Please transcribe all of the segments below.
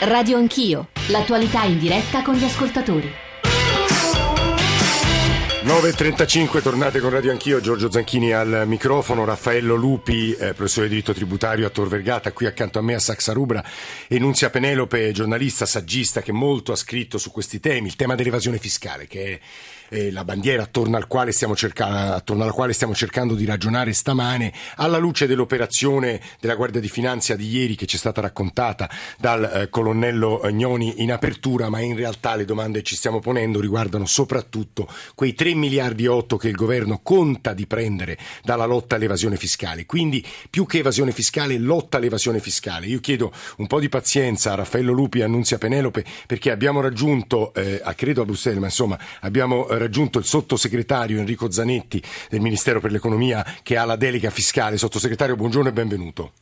Radio Anch'io, l'attualità in diretta con gli ascoltatori. 9.35, tornate con Radio Anch'io, Giorgio Zanchini al microfono, Raffaello Lupi, eh, professore di diritto tributario a Tor Vergata, qui accanto a me a Saxa Rubra, e Nunzia Penelope, giornalista, saggista, che molto ha scritto su questi temi, il tema dell'evasione fiscale, che è eh, la bandiera attorno, quale attorno alla quale stiamo cercando di ragionare stamane, alla luce dell'operazione della Guardia di Finanza di ieri che ci è stata raccontata dal eh, colonnello Gnoni in apertura, ma in realtà le domande che ci stiamo ponendo riguardano soprattutto quei 3 miliardi e 8 che il governo conta di prendere dalla lotta all'evasione fiscale. Quindi più che evasione fiscale, lotta all'evasione fiscale. Io chiedo un po' di pazienza a Raffaello Lupi e a Annunzia Penelope perché abbiamo raggiunto, eh, credo a Bruxelles, ma insomma abbiamo raggiunto il sottosegretario Enrico Zanetti del Ministero per l'Economia che ha la delega fiscale. Sottosegretario, buongiorno e benvenuto.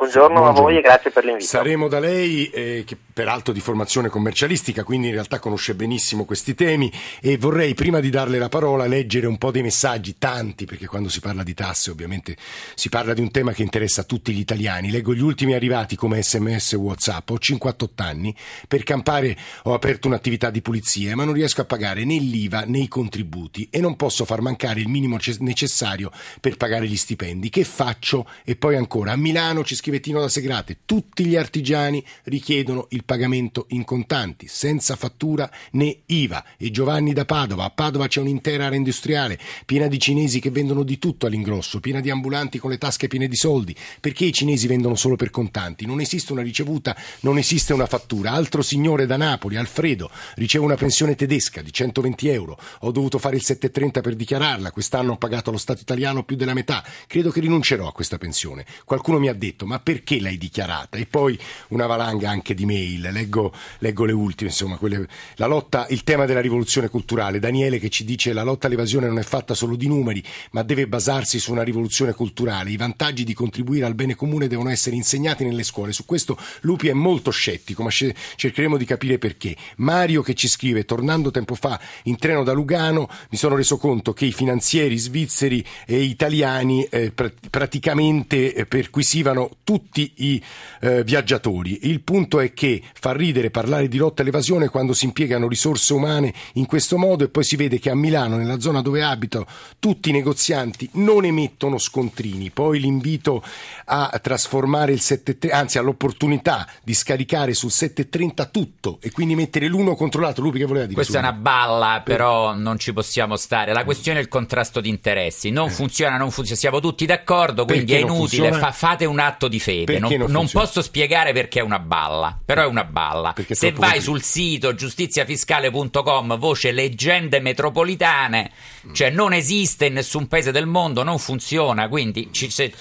Buongiorno, Buongiorno, a voi e grazie per l'invito. Saremo da lei, eh, che peraltro di formazione commercialistica, quindi in realtà conosce benissimo questi temi e vorrei prima di darle la parola leggere un po' dei messaggi, tanti, perché quando si parla di tasse ovviamente si parla di un tema che interessa a tutti gli italiani. Leggo gli ultimi arrivati come sms e whatsapp, ho 58 anni, per campare ho aperto un'attività di pulizia ma non riesco a pagare né l'IVA né i contributi e non posso far mancare il minimo necessario per pagare gli stipendi. Che faccio? E poi ancora, a Milano ci scrive Tino da Segrate, tutti gli artigiani richiedono il pagamento in contanti, senza fattura né IVA. E Giovanni da Padova, a Padova c'è un'intera area industriale piena di cinesi che vendono di tutto all'ingrosso, piena di ambulanti con le tasche piene di soldi. Perché i cinesi vendono solo per contanti? Non esiste una ricevuta, non esiste una fattura. Altro signore da Napoli, Alfredo, riceve una pensione tedesca di 120 euro. Ho dovuto fare il 730 per dichiararla. Quest'anno ho pagato allo Stato italiano più della metà. Credo che rinuncerò a questa pensione. Qualcuno mi ha detto: ma perché l'hai dichiarata? E poi una valanga anche di mail leggo, leggo le ultime, insomma, quelle, la lotta, il tema della rivoluzione culturale. Daniele che ci dice la lotta all'evasione non è fatta solo di numeri, ma deve basarsi su una rivoluzione culturale. I vantaggi di contribuire al bene comune devono essere insegnati nelle scuole. Su questo Lupi è molto scettico, ma cercheremo di capire perché. Mario che ci scrive, tornando tempo fa in treno da Lugano, mi sono reso conto che i finanzieri svizzeri e italiani eh, pr- praticamente eh, perquisivano tutti i eh, viaggiatori. Il punto è che fa ridere parlare di lotta all'evasione quando si impiegano risorse umane in questo modo e poi si vede che a Milano, nella zona dove abito, tutti i negozianti non emettono scontrini. Poi l'invito a trasformare il 730, anzi all'opportunità di scaricare sul 730 tutto e quindi mettere l'uno contro l'altro. Lupi che voleva dire? Questa è una balla, però non ci possiamo stare. La questione è il contrasto di interessi. Non eh. funziona, non funziona. Siamo tutti d'accordo, quindi perché è inutile. Fa, fate un atto di fede. Non, non, non posso spiegare perché è una balla, però è una balla. Se vai utile. sul sito giustiziafiscale.com, voce leggende metropolitane, cioè non esiste in nessun paese del mondo, non funziona, quindi ci, se,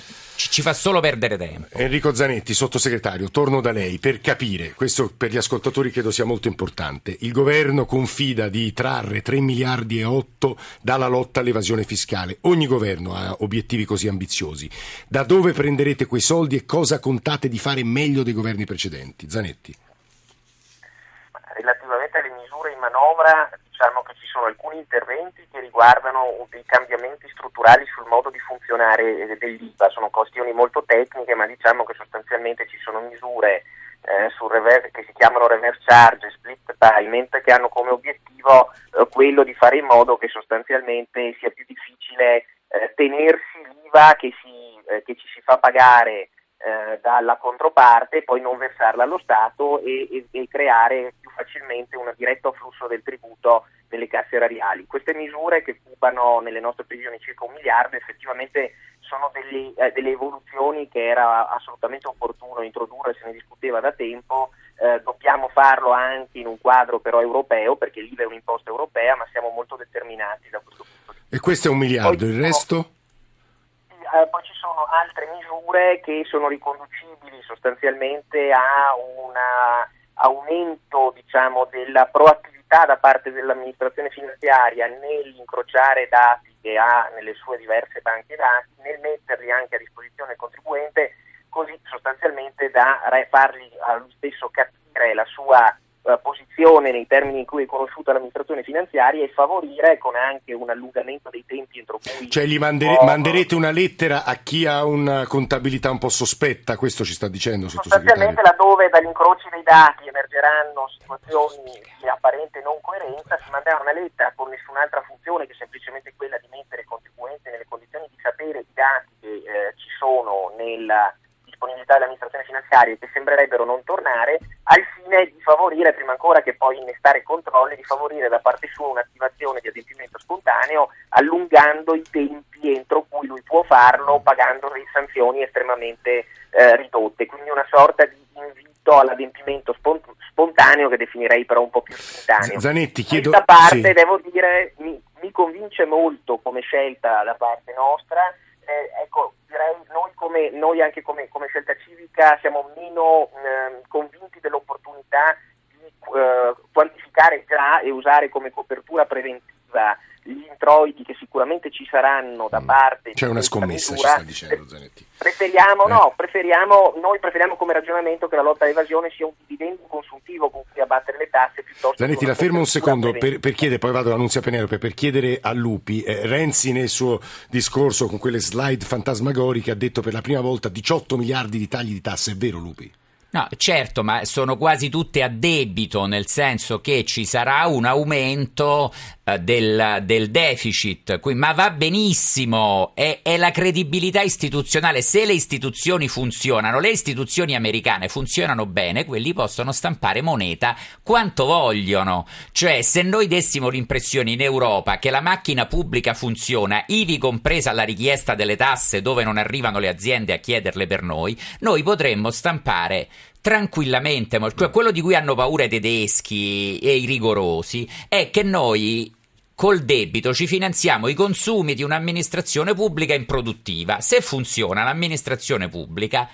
ci fa solo perdere tempo. Enrico Zanetti, sottosegretario, torno da lei per capire, questo per gli ascoltatori credo sia molto importante, il governo confida di trarre 3 miliardi e 8 dalla lotta all'evasione fiscale, ogni governo ha obiettivi così ambiziosi, da dove prenderete quei soldi e cosa contate di fare meglio dei governi precedenti? Zanetti misure in manovra diciamo che ci sono alcuni interventi che riguardano dei cambiamenti strutturali sul modo di funzionare dell'IVA, sono questioni molto tecniche ma diciamo che sostanzialmente ci sono misure eh, reverse, che si chiamano reverse charge, split payment che hanno come obiettivo eh, quello di fare in modo che sostanzialmente sia più difficile eh, tenersi l'IVA che, si, eh, che ci si fa pagare eh, dalla controparte poi non versarla allo Stato e, e, e, creare più facilmente un diretto afflusso del tributo nelle casse erariali. Queste misure che cubano nelle nostre previsioni circa un miliardo effettivamente sono delle, eh, delle evoluzioni che era assolutamente opportuno introdurre, se ne discuteva da tempo, eh, dobbiamo farlo anche in un quadro però europeo perché l'IVA è un'imposta europea ma siamo molto determinati da questo punto di vista. E questo è un miliardo, poi, il resto? Eh, poi ci sono altre misure che sono riconducibili sostanzialmente a un aumento diciamo, della proattività da parte dell'amministrazione finanziaria nell'incrociare dati che ha nelle sue diverse banche dati, nel metterli anche a disposizione del contribuente, così sostanzialmente da fargli a lui stesso capire la sua posizione nei termini in cui è conosciuta l'amministrazione finanziaria e favorire con anche un allungamento dei tempi entro cui... Cioè gli mandere, può... manderete una lettera a chi ha una contabilità un po' sospetta, questo ci sta dicendo Sostanzialmente laddove dagli incroci dei dati emergeranno situazioni di apparente non coerenza, si manderà una lettera con nessun'altra funzione che semplicemente quella di mettere i contribuenti nelle condizioni di sapere i dati che eh, ci sono nella disponibilità dell'amministrazione finanziaria che sembrerebbero non tornare, al fine di favorire, prima ancora che poi innestare controlli, di favorire da parte sua un'attivazione di adempimento spontaneo, allungando i tempi entro cui lui può farlo, pagando delle sanzioni estremamente eh, ridotte. Quindi una sorta di invito all'adempimento spontaneo che definirei però un po' più spontaneo. Zanetti, chiedo... Questa parte, sì. devo dire, mi, mi convince molto come scelta da parte nostra. Eh, ecco, direi noi, come, noi anche come, come, scelta civica siamo meno eh, convinti dell'opportunità di eh, quantificare già e usare come copertura preventiva gli introiti che sicuramente ci saranno da mm. parte c'è una scommessa misura, ci sta dicendo Zanetti preferiamo eh. no preferiamo noi preferiamo come ragionamento che la lotta all'evasione sia un dividendo consuntivo con cui abbattere le tasse piuttosto Zanetti la fermo un secondo per, per, chiedere poi vado all'Annunzia Penelope per chiedere a Lupi eh, Renzi nel suo discorso con quelle slide fantasmagoriche ha detto per la prima volta 18 miliardi di tagli di tasse è vero Lupi? No, certo, ma sono quasi tutte a debito, nel senso che ci sarà un aumento eh, del, del, deficit, ma va benissimo, è, è, la credibilità istituzionale. Se le istituzioni funzionano, le istituzioni americane funzionano bene, quelli possono stampare moneta quanto vogliono. Cioè, se noi dessimo l'impressione in Europa che la macchina pubblica funziona, ivi compresa la richiesta delle tasse dove non arrivano le aziende a chiederle per noi, noi potremmo stampare tranquillamente, cioè quello di cui hanno paura i tedeschi e i rigorosi è che noi col debito ci finanziamo i consumi di un'amministrazione pubblica improduttiva. Se funziona l'amministrazione pubblica,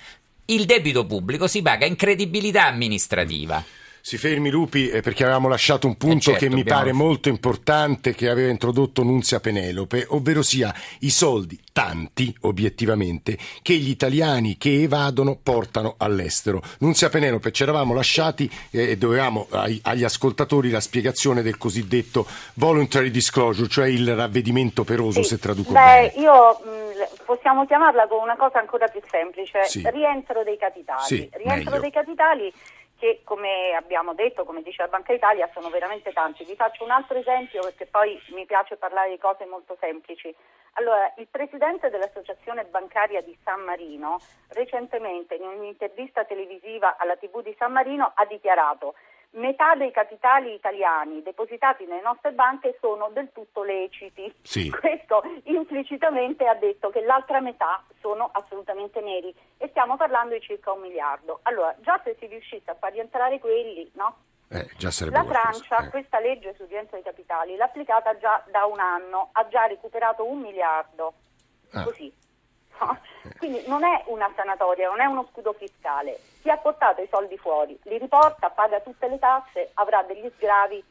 il debito pubblico si paga in credibilità amministrativa. Si fermi Lupi eh, perché avevamo lasciato un punto eh certo, che mi pare molto importante che aveva introdotto Nunzia Penelope, ovvero sia i soldi, tanti obiettivamente, che gli italiani che evadono portano all'estero. Nunzia Penelope, ci eravamo lasciati eh, e dovevamo ai, agli ascoltatori la spiegazione del cosiddetto voluntary disclosure, cioè il ravvedimento peroso sì. se traduco Beh, bene. Io mh, possiamo chiamarla con una cosa ancora più semplice, sì. rientro dei capitali. Sì, rientro meglio. dei capitali che come abbiamo detto, come dice la Banca d'Italia, sono veramente tanti. Vi faccio un altro esempio perché poi mi piace parlare di cose molto semplici. Allora, il presidente dell'Associazione Bancaria di San Marino recentemente in un'intervista televisiva alla TV di San Marino ha dichiarato metà dei capitali italiani depositati nelle nostre banche sono del tutto leciti. Sì. Questo implicitamente ha detto che l'altra metà sono assolutamente neri e stiamo parlando di circa un miliardo. Allora, già se si riuscisse a far rientrare quelli, no? Eh, la Francia eh. questa legge sul rientro dei capitali l'ha applicata già da un anno, ha già recuperato un miliardo. Ah. Così quindi non è una sanatoria, non è uno scudo fiscale. Chi ha portato i soldi fuori li riporta, paga tutte le tasse, avrà degli sgravi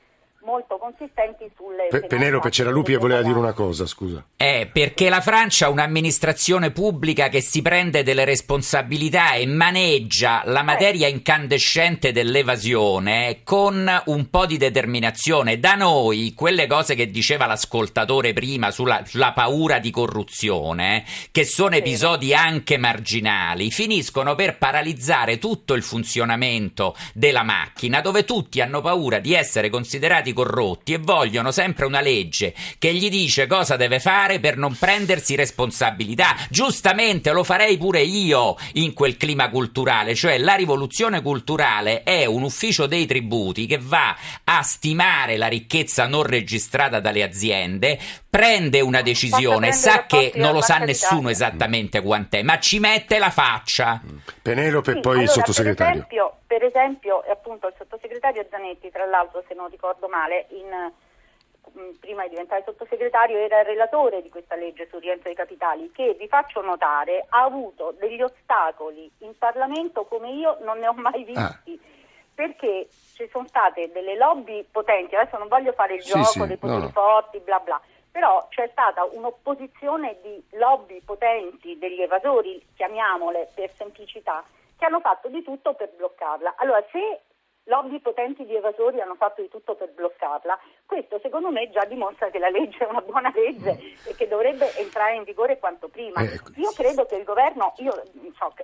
molto consistenti sulle... Pe- Penelope Lupi e voleva dire una cosa, scusa. Eh, perché la Francia ha un'amministrazione pubblica che si prende delle responsabilità e maneggia la eh. materia incandescente dell'evasione con un po' di determinazione. Da noi, quelle cose che diceva l'ascoltatore prima sulla, sulla paura di corruzione, che sono episodi anche marginali, finiscono per paralizzare tutto il funzionamento della macchina, dove tutti hanno paura di essere considerati corrotti e vogliono sempre una legge che gli dice cosa deve fare per non prendersi responsabilità. Giustamente lo farei pure io in quel clima culturale, cioè la rivoluzione culturale è un ufficio dei tributi che va a stimare la ricchezza non registrata dalle aziende, prende una decisione, sa che non lo sa nessuno esattamente quant'è, ma ci mette la faccia. Penelope e sì, poi allora, il sottosegretario. Per esempio, per esempio, appunto, il sottosegretario Zanetti, tra l'altro, se non ricordo male, in, mm, prima di diventare sottosegretario era il relatore di questa legge sul rientro dei capitali che vi faccio notare ha avuto degli ostacoli in Parlamento come io non ne ho mai ah. visti ah. perché ci sono state delle lobby potenti adesso non voglio fare il sì, gioco sì, dei poteri no, no. forti bla bla però c'è stata un'opposizione di lobby potenti degli evasori, chiamiamole per semplicità, che hanno fatto di tutto per bloccarla. Allora, se lobby potenti di evasori hanno fatto di tutto per bloccarla. Questo secondo me già dimostra che la legge è una buona legge e che dovrebbe entrare in vigore quanto prima. Eh, ecco. Io credo che il governo, io, so,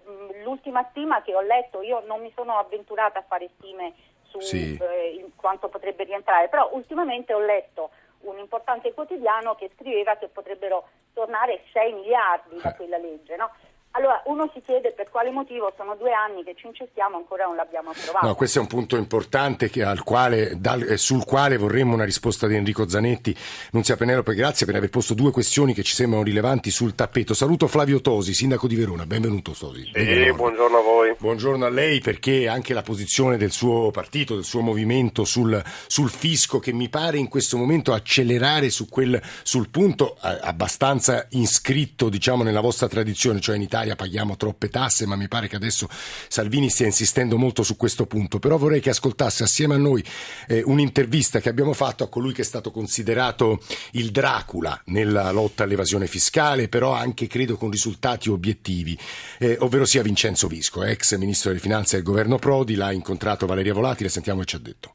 l'ultima stima che ho letto, io non mi sono avventurata a fare stime su sì. eh, quanto potrebbe rientrare, però ultimamente ho letto un importante quotidiano che scriveva che potrebbero tornare 6 miliardi da eh. quella legge. No? Allora uno si chiede per quale motivo sono due anni che ci incestiamo e ancora non l'abbiamo approvato. No, questo è un punto importante quale, dal, eh, sul quale vorremmo una risposta di Enrico Zanetti. Nunzia Penelope, grazie per aver posto due questioni che ci sembrano rilevanti sul tappeto. Saluto Flavio Tosi, sindaco di Verona. Benvenuto Tosi. Sì, buongiorno a voi. Buongiorno a lei perché anche la posizione del suo partito, del suo movimento sul, sul fisco che mi pare in questo momento accelerare su quel, sul punto eh, abbastanza iscritto diciamo nella vostra tradizione, cioè in Italia Italia paghiamo troppe tasse, ma mi pare che adesso Salvini stia insistendo molto su questo punto. Però vorrei che ascoltasse assieme a noi eh, un'intervista che abbiamo fatto a colui che è stato considerato il Dracula nella lotta all'evasione fiscale, però anche credo con risultati obiettivi, eh, ovvero sia Vincenzo Visco, ex ministro delle finanze del governo Prodi, l'ha incontrato Valeria Volati, le sentiamo che ci ha detto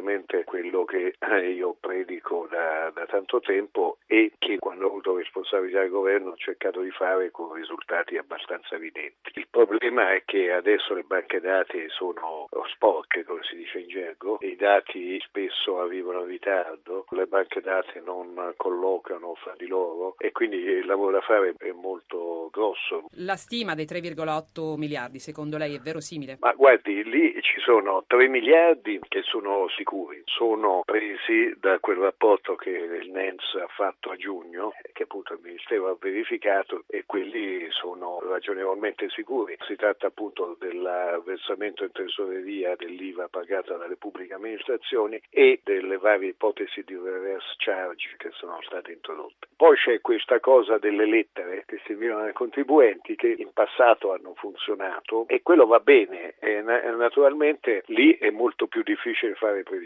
esattamente quello che io predico da, da, tanto tempo e che quando ho avuto responsabilità del governo ho cercato di fare con risultati abbastanza evidenti. Il problema è che adesso le banche dati sono sporche, come si dice in gergo, i dati spesso arrivano in ritardo, le banche dati non collocano fra di loro e quindi il lavoro da fare è molto grosso. La stima dei 3,8 miliardi secondo lei è verosimile? Ma guardi, lì ci sono 3 miliardi che sono sicuri, sono presi da quel rapporto che il NENS ha fatto a giugno, che appunto il Ministero ha verificato e quelli sono ragionevolmente sicuri. Si tratta appunto del versamento in tesoreria dell'IVA pagata dalle pubbliche amministrazioni e delle varie ipotesi di reverse charge che sono state introdotte. Poi c'è questa cosa delle lettere che si inviano ai contribuenti che in passato hanno funzionato e quello va bene e naturalmente lì è molto più difficile fare previsioni.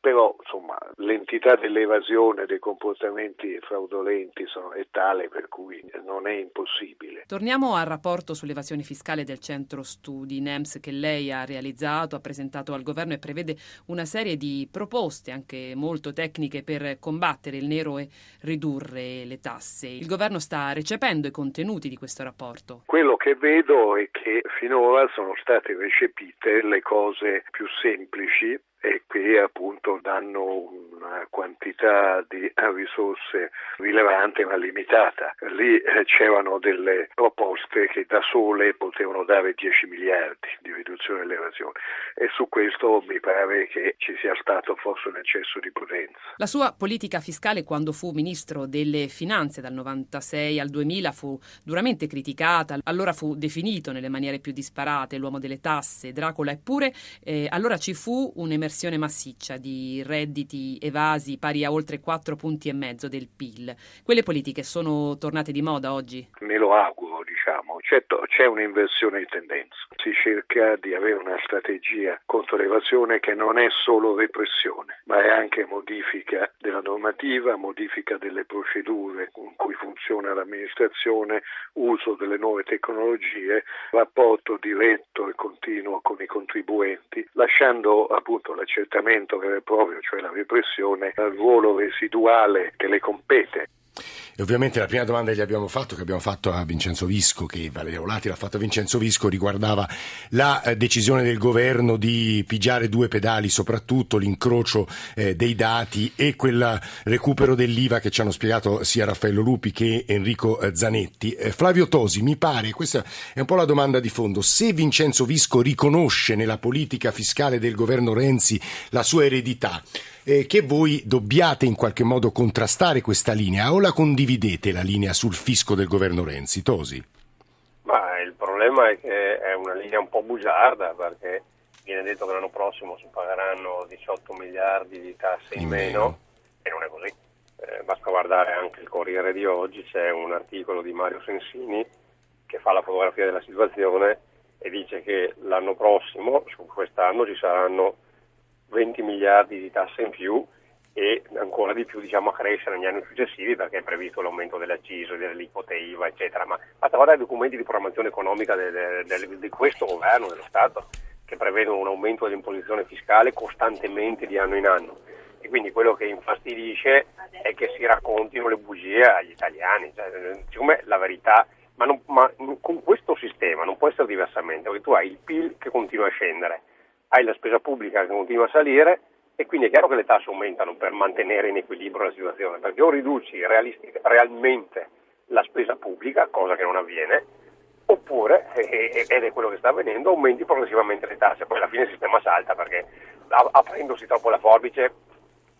Però insomma l'entità dell'evasione, dei comportamenti fraudolenti sono, è tale per cui non è impossibile. Torniamo al rapporto sull'evasione fiscale del centro studi NEMS che lei ha realizzato, ha presentato al governo e prevede una serie di proposte anche molto tecniche per combattere il nero e ridurre le tasse. Il governo sta recependo i contenuti di questo rapporto. Quello che vedo è che finora sono state recepite le cose più semplici e che appunto danno una quantità di risorse rilevante ma limitata. Lì eh, c'erano delle proposte che da sole potevano dare 10 miliardi di riduzione dell'evasione e su questo mi pare che ci sia stato forse un eccesso di prudenza. La sua politica fiscale quando fu ministro delle finanze dal 96 al 2000 fu duramente criticata, allora fu definito nelle maniere più disparate l'uomo delle tasse, Dracula, eppure eh, allora ci fu un'emergenza un'emersione massiccia di redditi evasi pari a oltre 4 punti e mezzo del PIL. Quelle politiche sono tornate di moda oggi? Me lo auguro. Certo, c'è un'inversione di tendenza. Si cerca di avere una strategia contro l'evasione che non è solo repressione, ma è anche modifica della normativa, modifica delle procedure con cui funziona l'amministrazione, uso delle nuove tecnologie, rapporto diretto e continuo con i contribuenti, lasciando appunto l'accertamento vero e proprio, cioè la repressione, al ruolo residuale che le compete. E ovviamente la prima domanda che gli abbiamo fatto, che abbiamo fatto a Vincenzo Visco, che Valeria Volati l'ha fatto a Vincenzo Visco, riguardava la eh, decisione del governo di pigiare due pedali, soprattutto l'incrocio eh, dei dati e quel recupero dell'IVA che ci hanno spiegato sia Raffaello Lupi che Enrico eh, Zanetti. Eh, Flavio Tosi, mi pare, questa è un po' la domanda di fondo, se Vincenzo Visco riconosce nella politica fiscale del governo Renzi la sua eredità, eh, che voi dobbiate in qualche modo contrastare questa linea o la condividete la linea sul fisco del governo Renzi? Tosi? Ma il problema è che è una linea un po' bugiarda perché viene detto che l'anno prossimo si pagheranno 18 miliardi di tasse in, in meno, meno, e non è così. Eh, basta guardare anche il Corriere di oggi, c'è un articolo di Mario Sensini che fa la fotografia della situazione e dice che l'anno prossimo, su quest'anno, ci saranno 20 miliardi di tasse in più e ancora di più diciamo, a crescere negli anni successivi perché è previsto l'aumento delle accise, dell'aliquote IVA, eccetera. Ma basta guardare i documenti di programmazione economica di questo governo, dello Stato, che prevedono un aumento dell'imposizione fiscale costantemente di anno in anno. E quindi quello che infastidisce è che si raccontino le bugie agli italiani. Cioè, siccome la verità, ma, non, ma con questo sistema non può essere diversamente, perché tu hai il PIL che continua a scendere, hai la spesa pubblica che continua a salire e quindi è chiaro che le tasse aumentano per mantenere in equilibrio la situazione, perché o riduci realmente la spesa pubblica, cosa che non avviene, oppure, ed è quello che sta avvenendo, aumenti progressivamente le tasse, poi alla fine il sistema salta perché aprendosi troppo la forbice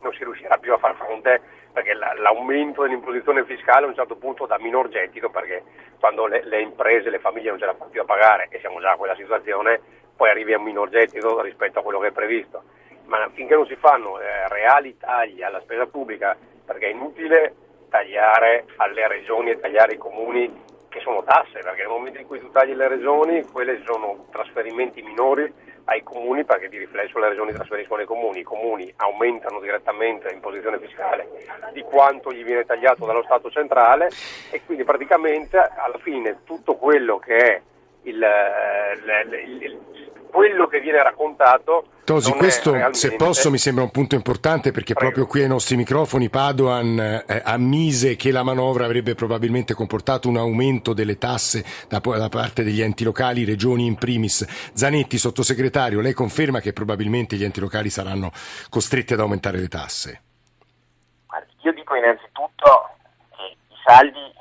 non si riuscirà più a far fronte perché l'aumento dell'imposizione fiscale a un certo punto dà minor gettito perché quando le, le imprese, le famiglie non ce la fanno più a pagare e siamo già a quella situazione, poi arrivi a un minor gettito rispetto a quello che è previsto. Ma finché non si fanno eh, reali tagli alla spesa pubblica, perché è inutile tagliare alle regioni e tagliare ai comuni che sono tasse, perché nel momento in cui tu tagli le regioni, quelle sono trasferimenti minori ai comuni perché di riflesso le regioni trasferiscono ai comuni, i comuni aumentano direttamente l'imposizione fiscale di quanto gli viene tagliato dallo Stato centrale e quindi praticamente alla fine tutto quello che è il, eh, il, il, quello che viene raccontato. Tosi, questo realmente... se posso mi sembra un punto importante perché Prego. proprio qui ai nostri microfoni Padoan eh, ammise che la manovra avrebbe probabilmente comportato un aumento delle tasse da, da, parte degli enti locali, regioni in primis. Zanetti, sottosegretario, lei conferma che probabilmente gli enti locali saranno costretti ad aumentare le tasse? Io dico innanzitutto che i saldi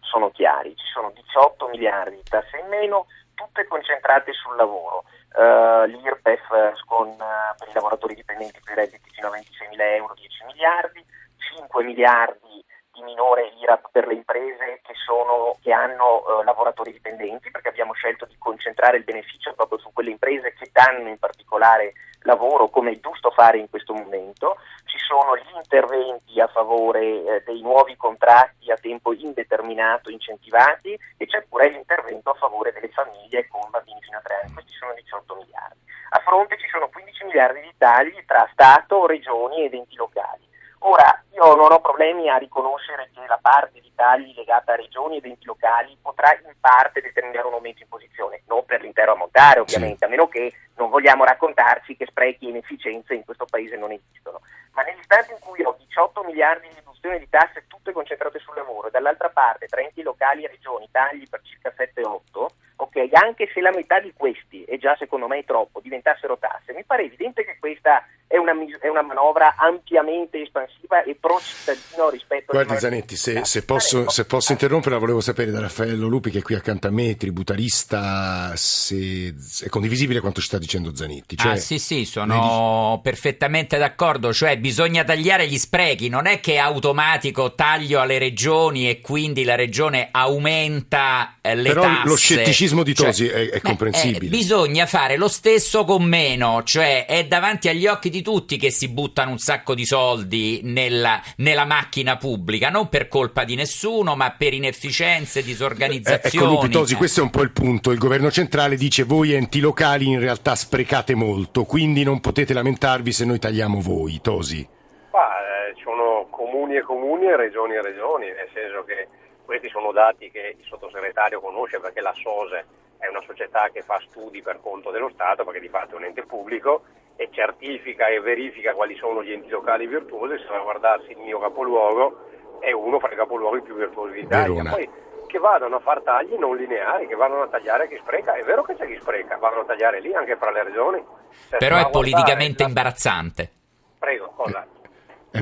sono chiari, ci sono 18 miliardi di tasse in meno, tutte concentrate sul lavoro uh, l'IRPEF con, uh, per i lavoratori dipendenti per redditi fino a 26 mila euro 10 miliardi, 5 miliardi di minore IRAP per le imprese che, sono, che hanno uh, lavoratori dipendenti perché abbiamo scelto di concentrare il beneficio proprio su quelle imprese che danno in particolare lavoro come è giusto fare in questo momento. Ci sono gli interventi a favore eh, dei nuovi contratti a tempo indeterminato incentivati e c'è pure l'intervento a favore delle famiglie con bambini fino a 3 anni. Questi sono 18 miliardi. A fronte ci sono 15 miliardi di tagli tra Stato, regioni ed enti locali. Ora, io non ho problemi a riconoscere che la parte di tagli legata a regioni ed enti locali potrà in parte determinare un aumento in posizione, non per l'intero ammontare ovviamente, sì. a meno che non vogliamo raccontarci che sprechi e inefficienze in questo paese non esistono. Ma nell'istante in cui ho 18 miliardi di riduzione di tasse tutte concentrate sul lavoro e dall'altra parte tra enti locali e regioni tagli per circa 7-8, ok, anche se la metà di questi, e già secondo me è troppo, diventassero tasse, mi pare evidente che questa una, è una manovra ampiamente espansiva e pro cittadino rispetto Guardi a... Guardi Zanetti, se, se, posso, se posso interrompere, volevo sapere da Raffaello Lupi che è qui accanto a me, tributarista, se è condivisibile quanto ci sta dicendo Zanetti. Cioè, ah sì sì, sono dici... perfettamente d'accordo, cioè bisogna tagliare gli sprechi, non è che è automatico taglio alle regioni e quindi la regione aumenta eh, le Però tasse. lo scetticismo di cioè, Tosi cioè, è, è, comprensibile. Eh, bisogna fare lo stesso con meno, cioè è davanti agli occhi di tutti che si buttano un sacco di soldi nella, nella macchina pubblica, non per colpa di nessuno, ma per inefficienze, disorganizzazioni. Eh, ecco Lupi Tosi, questo è un po' il punto. Il governo centrale dice voi enti locali in realtà sprecate molto, quindi non potete lamentarvi se noi tagliamo voi, Tosi. Ma, eh, sono comuni e comuni e regioni e regioni, nel senso che questi sono dati che il sottosegretario conosce perché la SOSE è una società che fa studi per conto dello Stato, perché di fatto è un ente pubblico e certifica e verifica quali sono gli enti locali virtuosi, se va a guardarsi il mio capoluogo è uno fra i capoluoghi più virtuosi d'Italia. Poi che vadano a far tagli non lineari, che vadano a tagliare chi spreca, è vero che c'è chi spreca, vanno a tagliare lì anche fra le regioni. Se Però è politicamente la... imbarazzante. Prego, cosa?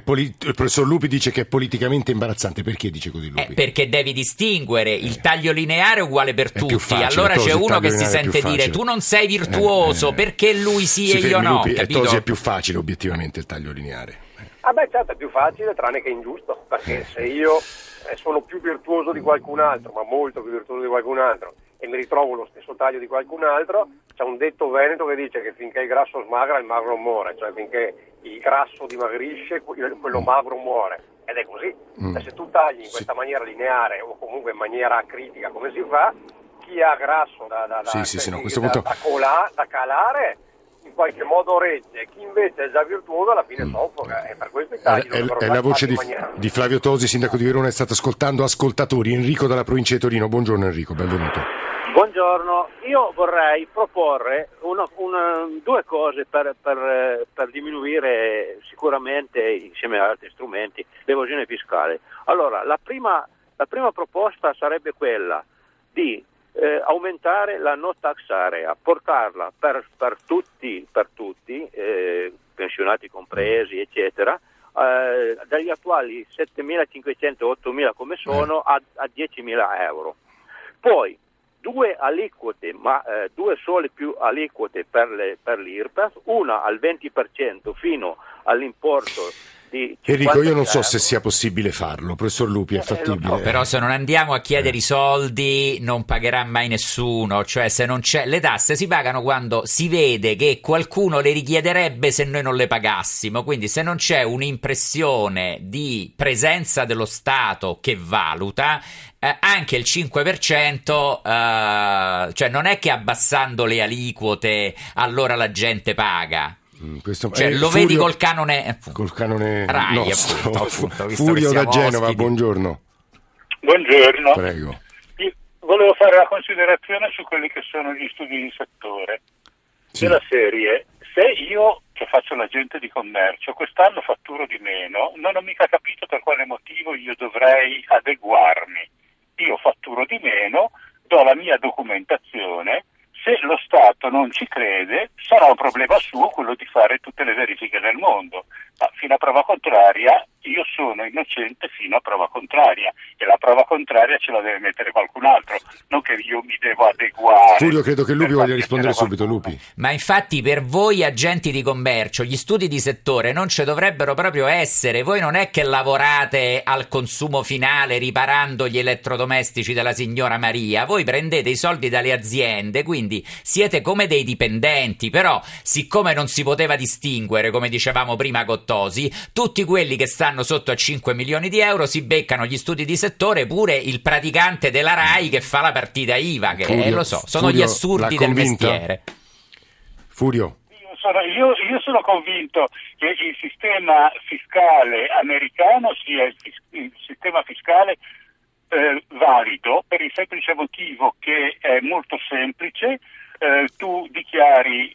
Poli- il professor Lupi dice che è politicamente imbarazzante. Perché dice così Lupi? Eh, perché devi distinguere il taglio lineare uguale per è tutti. Facile, allora c'è uno che si sente dire tu non sei virtuoso eh, eh, perché lui sì e io no. Lupi, capito? Tosi è più facile obiettivamente il taglio lineare. Ah beh certo è più facile tranne che ingiusto perché se io eh, sono più virtuoso di qualcun altro ma molto più virtuoso di qualcun altro e mi ritrovo lo stesso taglio di qualcun altro c'è un detto veneto che dice che finché il grasso smagra il magro muore cioè finché il grasso dimagrisce, quello magro muore. Ed è così. Mm. Se tu tagli in questa sì. maniera lineare o comunque in maniera critica come si fa, chi ha grasso da, da, sì, da, sì, no, da, punto... da, colà, da calare in qualche modo regge, chi invece è già virtuoso alla fine mm. soffoca e per questo i tagli è, è, è la voce di, di, Flavio Tosi, sindaco di Verona, è stato ascoltando ascoltatori. Enrico dalla provincia di Torino, buongiorno Enrico, benvenuto. Buongiorno, io vorrei proporre una, una, due cose per, per, per, diminuire sicuramente, insieme ad altri strumenti, l'evasione fiscale. Allora, la prima, la prima proposta sarebbe quella di eh, aumentare la no tax area, portarla per, per tutti, per tutti eh, pensionati compresi, eccetera, eh, dagli attuali 7.500-8.000 come sono a, a 10.000 euro. Poi due aliquote, ma eh, due sole più aliquote per, le, per l'IRPEF, una al 20% fino all'importo Enrico, io non so se sia possibile farlo, professor Lupi, è eh, fattibile. No, però se non andiamo a chiedere eh. i soldi non pagherà mai nessuno, cioè se non c'è le tasse si pagano quando si vede che qualcuno le richiederebbe se noi non le pagassimo, quindi se non c'è un'impressione di presenza dello Stato che valuta, eh, anche il 5%, eh, cioè non è che abbassando le aliquote allora la gente paga. Mm, questo, cioè, lo Furio, vedi col canone, eh, col canone Rai, nostro. Appunto, appunto, Furio da Genova, ospiti. buongiorno. Buongiorno. Prego. Io volevo fare una considerazione su quelli che sono gli studi di settore. Sì. Della serie, se io che faccio l'agente di commercio quest'anno fatturo di meno, non ho mica capito per quale motivo io dovrei adeguarmi. Io fatturo di meno, do la mia documentazione se lo Stato non ci crede, sarà un problema suo quello di fare tutte le verifiche del mondo. Ma fino a prova contraria, io innocente fino a prova contraria e la prova contraria ce la deve mettere qualcun altro, non che io mi devo adeguare. Furio, credo che Lupi voglia rispondere subito, Lupi. Ma infatti per voi agenti di commercio, gli studi di settore non ci dovrebbero proprio essere. Voi non è che lavorate al consumo finale riparando gli elettrodomestici della signora Maria, voi prendete i soldi dalle aziende, quindi siete come dei dipendenti, però siccome non si poteva distinguere, come dicevamo prima Gottosi, tutti quelli che stanno sotto a 5 milioni di euro si beccano gli studi di settore pure il praticante della RAI che fa la partita IVA, che Furio, lo so, sono Furio, gli assurdi del mestiere. Furio. Io sono, io, io sono, convinto che il sistema fiscale americano sia il, il sistema fiscale eh, valido per il semplice motivo che è molto semplice, eh, tu dichiari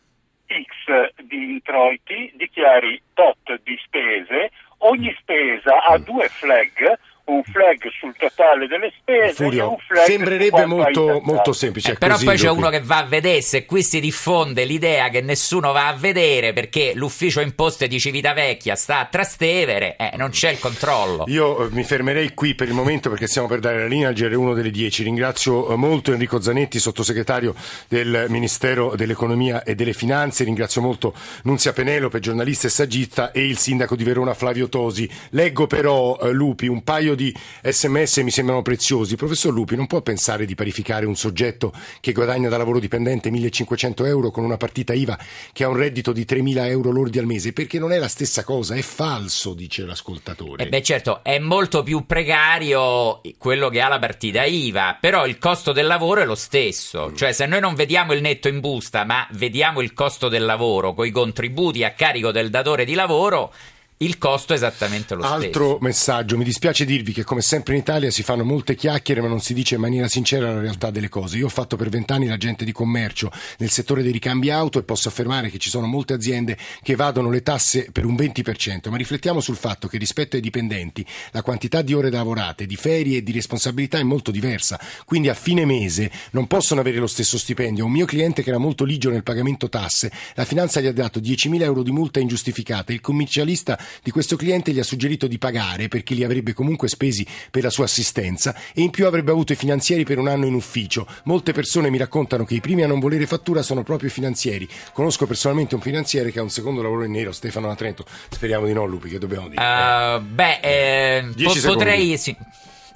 X di introiti, dichiari tot di spese, ogni spesa ha due flag un flag sul totale delle spese Furio, sembrerebbe molto, molto, semplice. Eh, però poi c'è uno che va a vedere se qui si diffonde l'idea che nessuno va a vedere perché l'ufficio imposte di Civitavecchia sta a Trastevere, eh, non c'è il controllo. Io eh, mi fermerei qui per il momento perché stiamo per dare la linea al GR1 delle 10. Ringrazio eh, molto Enrico Zanetti, sottosegretario del Ministero dell'Economia e delle Finanze. Ringrazio molto Nunzia Penelope, giornalista e saggista, e il sindaco di Verona Flavio Tosi. Leggo però, eh, Lupi, un paio di sms mi sembrano preziosi. Professor Lupi, non può pensare di parificare un soggetto che guadagna da lavoro dipendente 1500 euro con una partita IVA che ha un reddito di 3000 euro lordi al mese, perché non è la stessa cosa, è falso, dice l'ascoltatore. Eh beh certo, è molto più precario quello che ha la partita IVA, però il costo del lavoro è lo stesso, mm. cioè se noi non vediamo il netto in busta, ma vediamo il costo del lavoro con i contributi a carico del datore di lavoro, il costo è esattamente lo stesso. Altro messaggio, mi dispiace dirvi che come sempre in Italia si fanno molte chiacchiere ma non si dice in maniera sincera la realtà delle cose. Io ho fatto per vent'anni l'agente di commercio nel settore dei ricambi auto e posso affermare che ci sono molte aziende che evadono le tasse per un 20%, ma riflettiamo sul fatto che rispetto ai dipendenti la quantità di ore lavorate, di ferie e di responsabilità è molto diversa, quindi a fine mese non possono avere lo stesso stipendio. Un mio cliente che era molto ligio nel pagamento tasse, la finanza gli ha dato 10.000 euro di multa ingiustificata, il commercialista di questo cliente gli ha suggerito di pagare perché li avrebbe comunque spesi per la sua assistenza e in più avrebbe avuto i finanzieri per un anno in ufficio. Molte persone mi raccontano che i primi a non volere fattura sono proprio i finanzieri. Conosco personalmente un finanziere che ha un secondo lavoro in nero, Stefano Natrento. Speriamo di no, Lupi, che dobbiamo dire? Uh, beh, eh, po- potrei... Sì.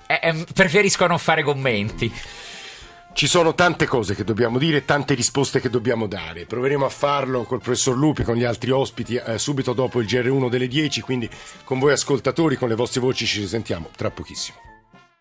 Eh, eh, preferisco non fare commenti. Ci sono tante cose che dobbiamo dire, tante risposte che dobbiamo dare. Proveremo a farlo col professor Lupi, con gli altri ospiti, eh, subito dopo il GR1 delle 10, quindi con voi ascoltatori, con le vostre voci ci risentiamo tra pochissimo.